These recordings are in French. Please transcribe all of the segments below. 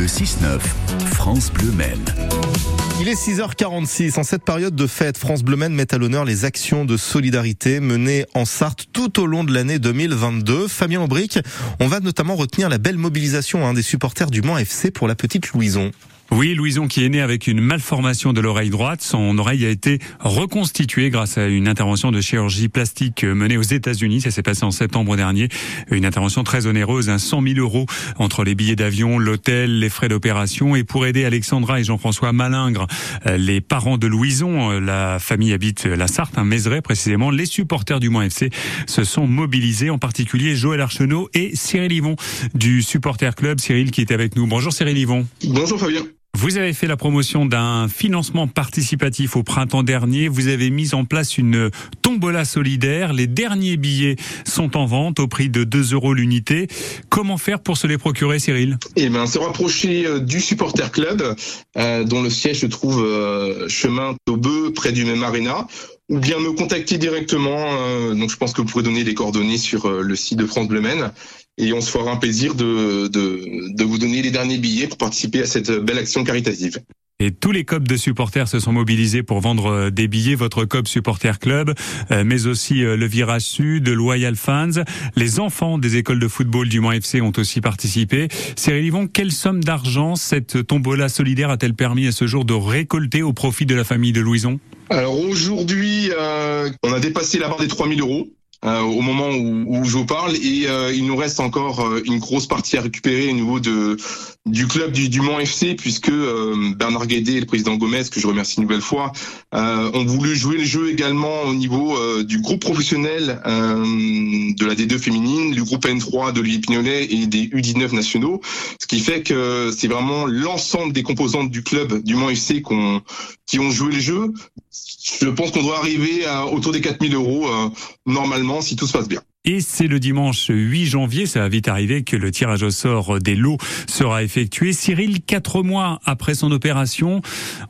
Le 6-9, France Bleu Maine. Il est 6h46. En cette période de fête, France Bleu Maine met à l'honneur les actions de solidarité menées en Sarthe tout au long de l'année 2022. Fabien Aubric, on va notamment retenir la belle mobilisation hein, des supporters du Mans FC pour la petite Louison. Oui, Louison qui est né avec une malformation de l'oreille droite, son oreille a été reconstituée grâce à une intervention de chirurgie plastique menée aux États-Unis. Ça s'est passé en septembre dernier. Une intervention très onéreuse, 100 000 euros entre les billets d'avion, l'hôtel, les frais d'opération. Et pour aider Alexandra et Jean-François Malingre, euh, les parents de Louison, euh, la famille habite la Sarthe, un Mézeray précisément, les supporters du Mans FC se sont mobilisés, en particulier Joël Archenot et Cyril Yvon du Supporter Club. Cyril qui est avec nous. Bonjour Cyril Yvon. Bonjour Fabien. Vous avez fait la promotion d'un financement participatif au printemps dernier. Vous avez mis en place une tombola solidaire. Les derniers billets sont en vente au prix de 2 euros l'unité. Comment faire pour se les procurer, Cyril Eh bien, se rapprocher euh, du supporter club, euh, dont le siège se trouve euh, chemin Taubeux, près du même arena ou bien me contacter directement. Euh, donc je pense que vous pourrez donner les coordonnées sur euh, le site de France Bleu Maine et on se fera un plaisir de, de, de vous donner les derniers billets pour participer à cette belle action caritative. Et tous les COP de supporters se sont mobilisés pour vendre euh, des billets, votre COP Supporter Club, mais aussi le Virage Sud, Loyal Fans. Les enfants des écoles de football du Mans FC ont aussi participé. Cyril Yvon, quelle somme d'argent cette tombola solidaire a-t-elle permis à ce jour de récolter au profit de la famille de Louison? Alors aujourd'hui, euh, on a dépassé la barre des 3000 euros. Euh, au moment où, où, je vous parle et euh, il nous reste encore euh, une grosse partie à récupérer au niveau de du club du, du Mans FC puisque Bernard Guédé et le président Gomez que je remercie une nouvelle fois ont voulu jouer le jeu également au niveau du groupe professionnel de la D2 féminine, du groupe N3 de Louis Pignolet et des U19 nationaux, ce qui fait que c'est vraiment l'ensemble des composantes du club du Mans FC qu'on qui ont joué le jeu. Je pense qu'on doit arriver à autour des 4000 euros normalement si tout se passe bien. Et c'est le dimanche 8 janvier, ça va vite arriver, que le tirage au sort des lots sera effectué. Cyril, quatre mois après son opération,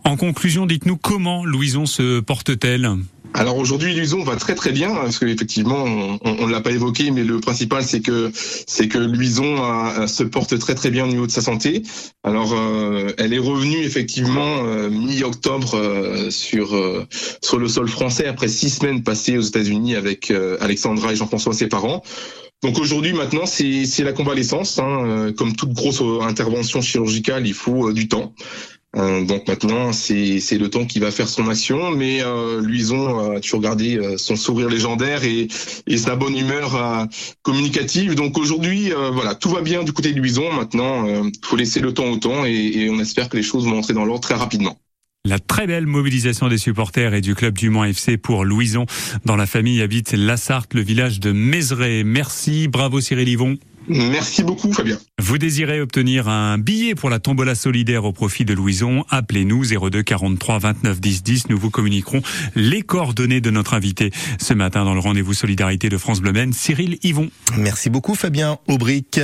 en conclusion, dites-nous comment Louison se porte-t-elle? Alors aujourd'hui, Luison va très très bien parce qu'effectivement, on ne l'a pas évoqué, mais le principal c'est que c'est que Luison se porte très très bien au niveau de sa santé. Alors, euh, elle est revenue effectivement euh, mi-octobre euh, sur sur le sol français après six semaines passées aux États-Unis avec Alexandra et Jean-François ses parents. Donc aujourd'hui, maintenant, c'est la convalescence. Hein. Comme toute grosse intervention chirurgicale, il faut du temps. Euh, donc maintenant, c'est le temps qui va faire son action, mais euh, Luison a toujours gardé euh, son sourire légendaire et, et sa bonne humeur euh, communicative. Donc aujourd'hui, voilà, tout va bien du côté de Luison. Maintenant, il faut laisser le temps au temps et, et on espère que les choses vont entrer dans l'ordre très rapidement. La très belle mobilisation des supporters et du club du Mans FC pour Louison. Dans la famille habite La Sarthe, le village de Mézeray. Merci, bravo Cyril Yvon. Merci beaucoup Fabien. Vous désirez obtenir un billet pour la tombola solidaire au profit de Louison? Appelez-nous 02 43 29 10 10. Nous vous communiquerons les coordonnées de notre invité ce matin dans le rendez-vous solidarité de France Bleu Cyril Yvon. Merci beaucoup Fabien Aubric.